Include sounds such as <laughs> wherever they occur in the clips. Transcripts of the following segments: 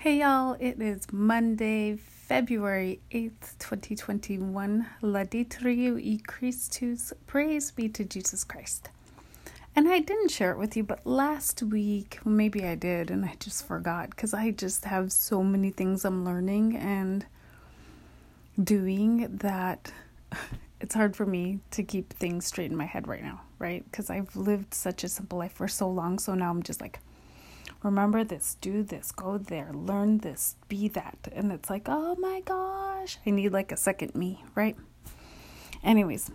Hey y'all, it is Monday, February 8th, 2021. La Laudetur e Christus, praise be to Jesus Christ. And I didn't share it with you, but last week, maybe I did, and I just forgot because I just have so many things I'm learning and doing that <laughs> it's hard for me to keep things straight in my head right now, right? Because I've lived such a simple life for so long, so now I'm just like, remember this, do this, go there, learn this, be that. And it's like, oh my gosh, I need like a second me, right? Anyways,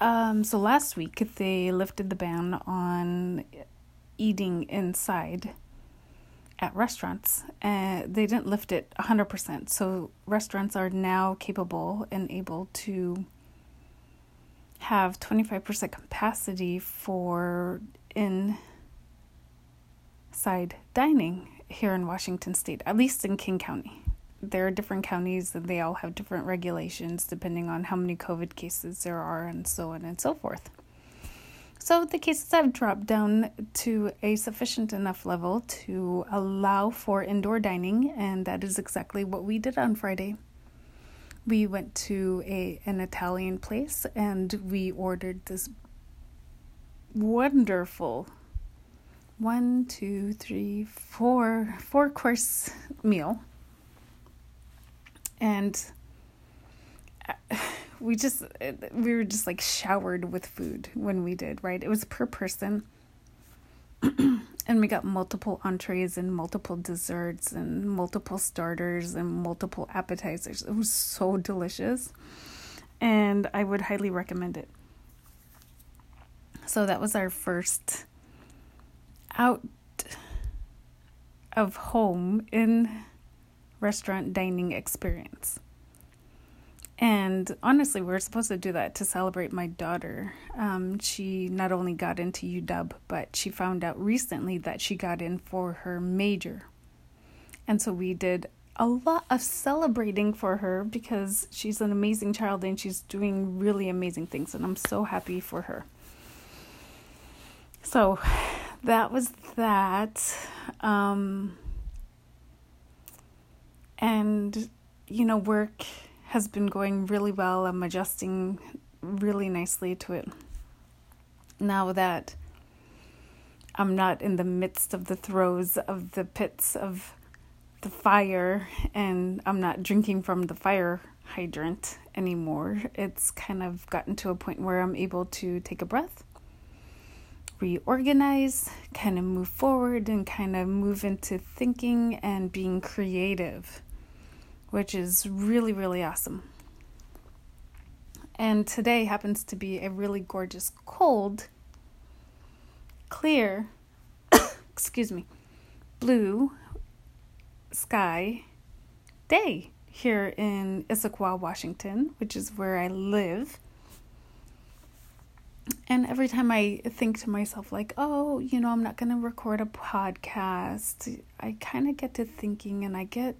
um, so last week they lifted the ban on eating inside at restaurants. Uh, they didn't lift it 100%. So restaurants are now capable and able to have 25% capacity for in side dining here in Washington state, at least in King County. There are different counties and they all have different regulations depending on how many COVID cases there are and so on and so forth. So the cases have dropped down to a sufficient enough level to allow for indoor dining, and that is exactly what we did on Friday. We went to a an Italian place and we ordered this wonderful one, two, three, four, four course meal. And uh, <laughs> we just, uh, we were just like showered with food when we did, right? It was per person. <clears throat> and we got multiple entrees and multiple desserts and multiple starters and multiple appetizers. It was so delicious. And I would highly recommend it. So that was our first out of home in restaurant dining experience. And honestly, we are supposed to do that to celebrate my daughter. Um, she not only got into UW, but she found out recently that she got in for her major. And so we did a lot of celebrating for her because she's an amazing child and she's doing really amazing things. And I'm so happy for her. So that was that. Um, and, you know, work has been going really well. I'm adjusting really nicely to it. Now that I'm not in the midst of the throes of the pits of the fire and I'm not drinking from the fire hydrant anymore, it's kind of gotten to a point where I'm able to take a breath reorganize, kind of move forward, and kind of move into thinking and being creative, which is really, really awesome. And today happens to be a really gorgeous, cold, clear, <coughs> excuse me, blue sky day here in Issaquah, Washington, which is where I live and every time I think to myself, like, oh, you know, I'm not going to record a podcast, I kind of get to thinking and I get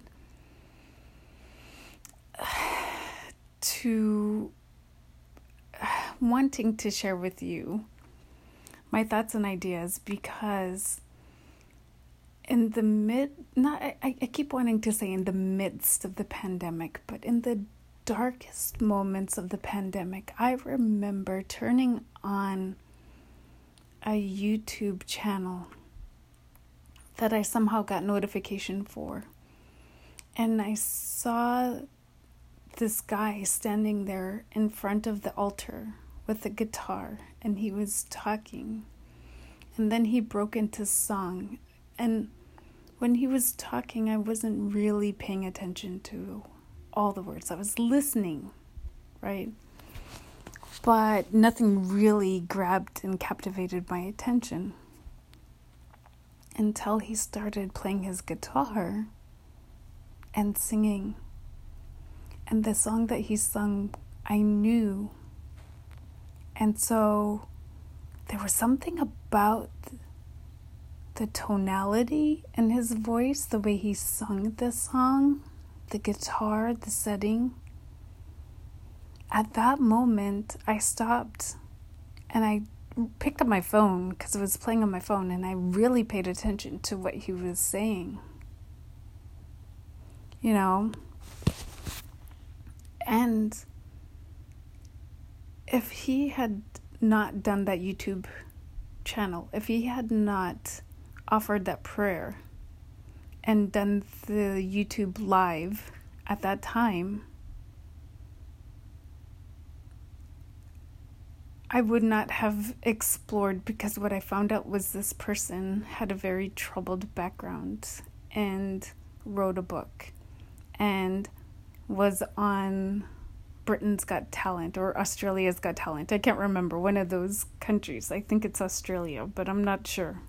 <sighs> to <sighs> wanting to share with you my thoughts and ideas because in the mid not I, I keep wanting to say in the midst of the pandemic but in the darkest moments of the pandemic, I remember turning on a YouTube channel that I somehow got notification for. And I saw this guy standing there in front of the altar with a guitar and he was talking. And then he broke into song. And when he was talking, I wasn't really paying attention to all the words. I was listening, right? But nothing really grabbed and captivated my attention until he started playing his guitar and singing. And the song that he sung, I knew. And so there was something about the tonality in his voice, the way he sung the song, the guitar, the setting. At that moment, I stopped and I picked up my phone because it was playing on my phone and I really paid attention to what he was saying. you know? And if he had not done that YouTube channel, if he had not offered that prayer and done the YouTube live at that time, I would not have explored because what I found out was this person had a very troubled background and wrote a book and was on Britain's Got Talent or Australia's Got Talent. I can't remember one of those countries. I think it's Australia, but I'm not sure.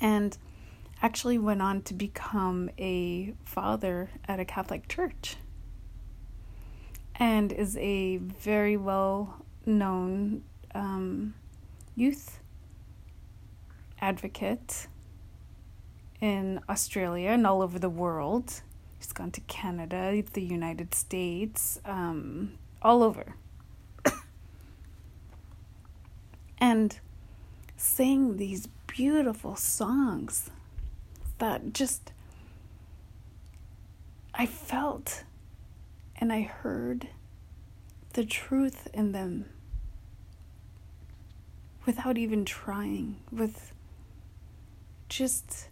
And actually went on to become a father at a Catholic church and is a very well known um, youth advocate in Australia and all over the world. He's gone to Canada, the United States, um, all over. <coughs> and sang these beautiful songs that just I felt and I heard the truth in them without even trying, with just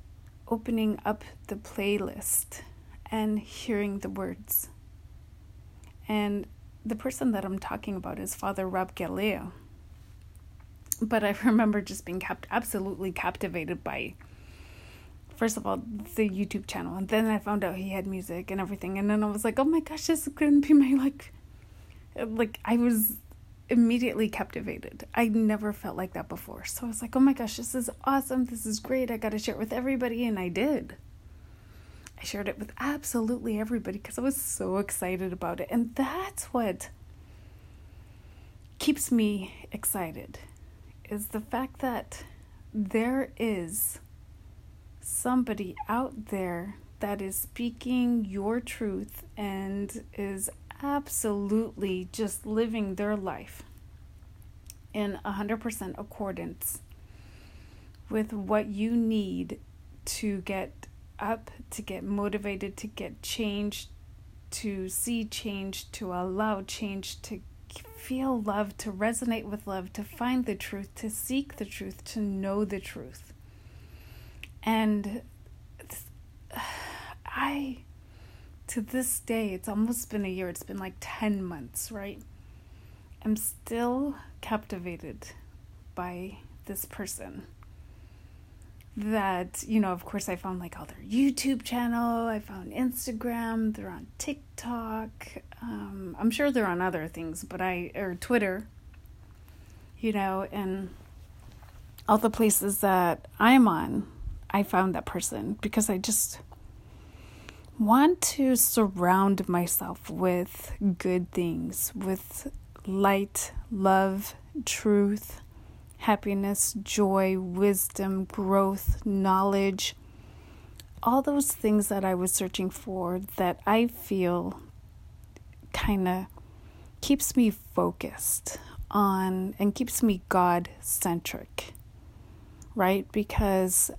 opening up the playlist and hearing the words. And the person that I'm talking about is Father Rob Galea. But I <laughs> remember just being kept absolutely captivated by first of all the YouTube channel, and then I found out he had music and everything, and then I was like, oh my gosh, this is gonna be my like, like I was immediately captivated. I never felt like that before, so I was like, oh my gosh, this is awesome, this is great. I gotta share it with everybody, and I did. I shared it with absolutely everybody because I was so excited about it, and that's what keeps me excited is the fact that there is somebody out there that is speaking your truth and is absolutely just living their life in 100% accordance with what you need to get up, to get motivated, to get change, to see change, to allow change, to feel love, to resonate with love, to find the truth, to seek the truth, to know the truth. And <sighs> I, to this day, it's almost been a year, it's been like 10 months, right? I'm still captivated by this person. That, you know, of course, I found like all their YouTube channel, I found Instagram, they're on TikTok. Um, I'm sure they're on other things, but I, or Twitter, you know, and all the places that I'm on I found that person because I just want to surround myself with good things, with light, love, truth, happiness, joy, wisdom, growth, knowledge. All those things that I was searching for that I feel kind of keeps me focused on and keeps me God centric, right? Because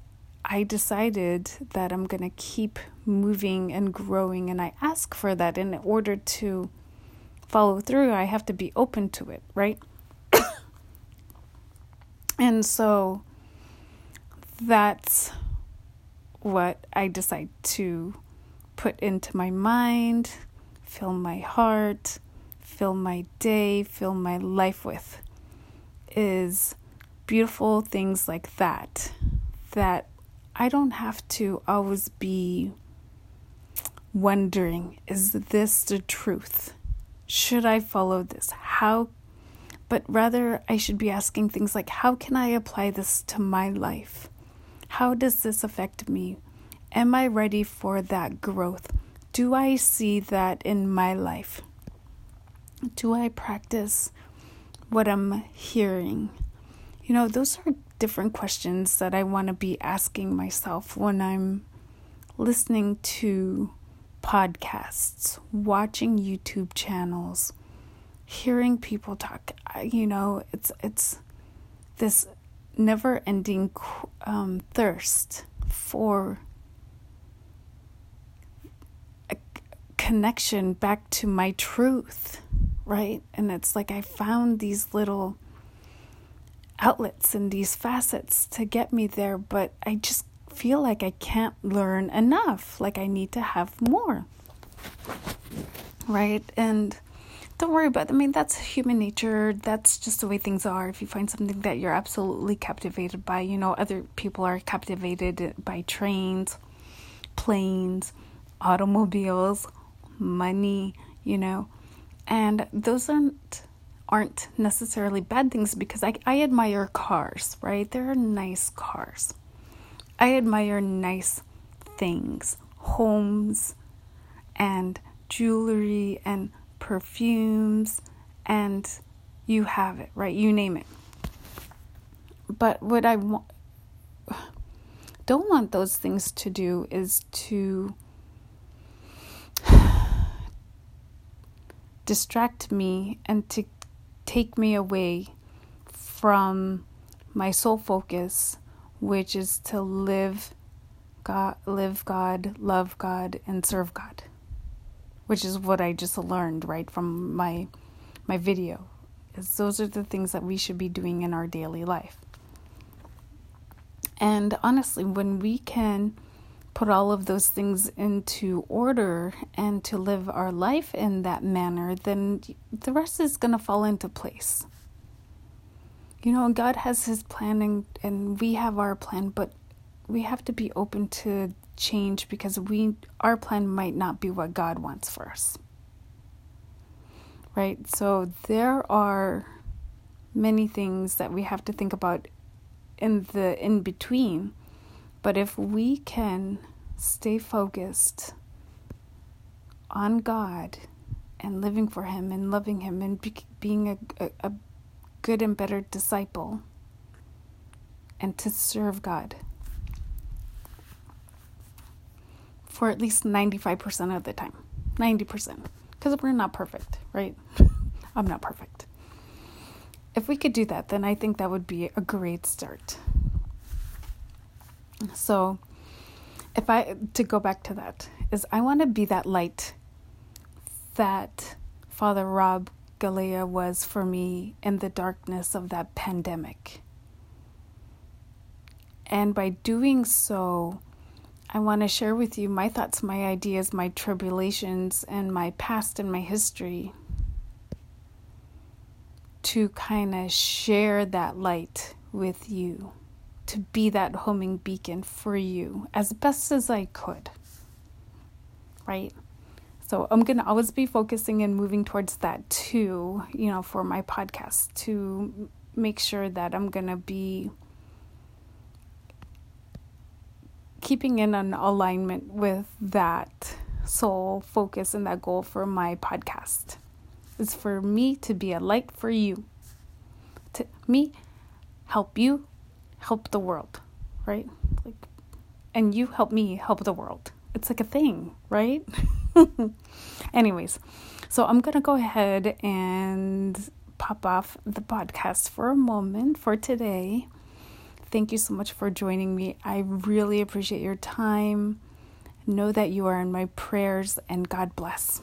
I decided that I'm going to keep moving and growing, and I ask for that. In order to follow through, I have to be open to it, right? <coughs> and so that's what I decide to put into my mind, fill my heart, fill my day, fill my life with is beautiful things like that that I don't have to always be wondering is this the truth? Should I follow this? How? But rather, I should be asking things like how can I apply this to my life? How does this affect me? Am I ready for that growth? Do I see that in my life? Do I practice what I'm hearing? You know, those are different questions that I want to be asking myself when I'm listening to podcasts, watching YouTube channels, hearing people talk. You know, it's it's this never-ending um, thirst for connection back to my truth, right? And it's like I found these little outlets and these facets to get me there, but I just feel like I can't learn enough. Like I need to have more. Right? And don't worry about. I mean, that's human nature. That's just the way things are. If you find something that you're absolutely captivated by, you know, other people are captivated by trains, planes, automobiles, money, you know. And those aren't aren't necessarily bad things because I, I admire cars, right? There are nice cars. I admire nice things, homes and jewelry and perfumes and you have it, right? You name it. But what I want don't want those things to do is to <sighs> distract me and to take me away from my sole focus, which is to live God, live God, love God, and serve God, which is what I just learned right from my my video. Those are the things that we should be doing in our daily life. And honestly, when we can put all of those things into order and to live our life in that manner, then the rest is going to fall into place. You know, God has His plan and, and we have our plan, but we have to be open to change because we our plan might not be what God wants for us. Right? So there are many things that we have to think about in the in between but if we can stay focused on God and living for Him and loving Him and be, being a, a, a good and better disciple and to serve God for at least 95% of the time. 90%. Because we're not perfect, right? <laughs> I'm not perfect. If we could do that, then I think that would be a great start. So, if I to go back to that is I want to be that light that Father Rob Galea was for me in the darkness of that pandemic. And by doing so, I want to share with you my thoughts, my ideas, my tribulations, and my past and my history to kind of share that light with you to be that homing beacon for you as best as I could. Right? So I'm going to always be focusing and moving towards that too, you know, for my podcast to make sure that I'm going to be keeping in an alignment with that sole focus and that goal for my podcast is for me to be a light for you to me help you help the world, right? Like, and you help me help the world. It's like a thing, right? <laughs> Anyways, so I'm gonna go ahead and pop off the podcast for a moment for today. Thank you so much for joining me. I really appreciate your time. Know that you are in my prayers, and God bless.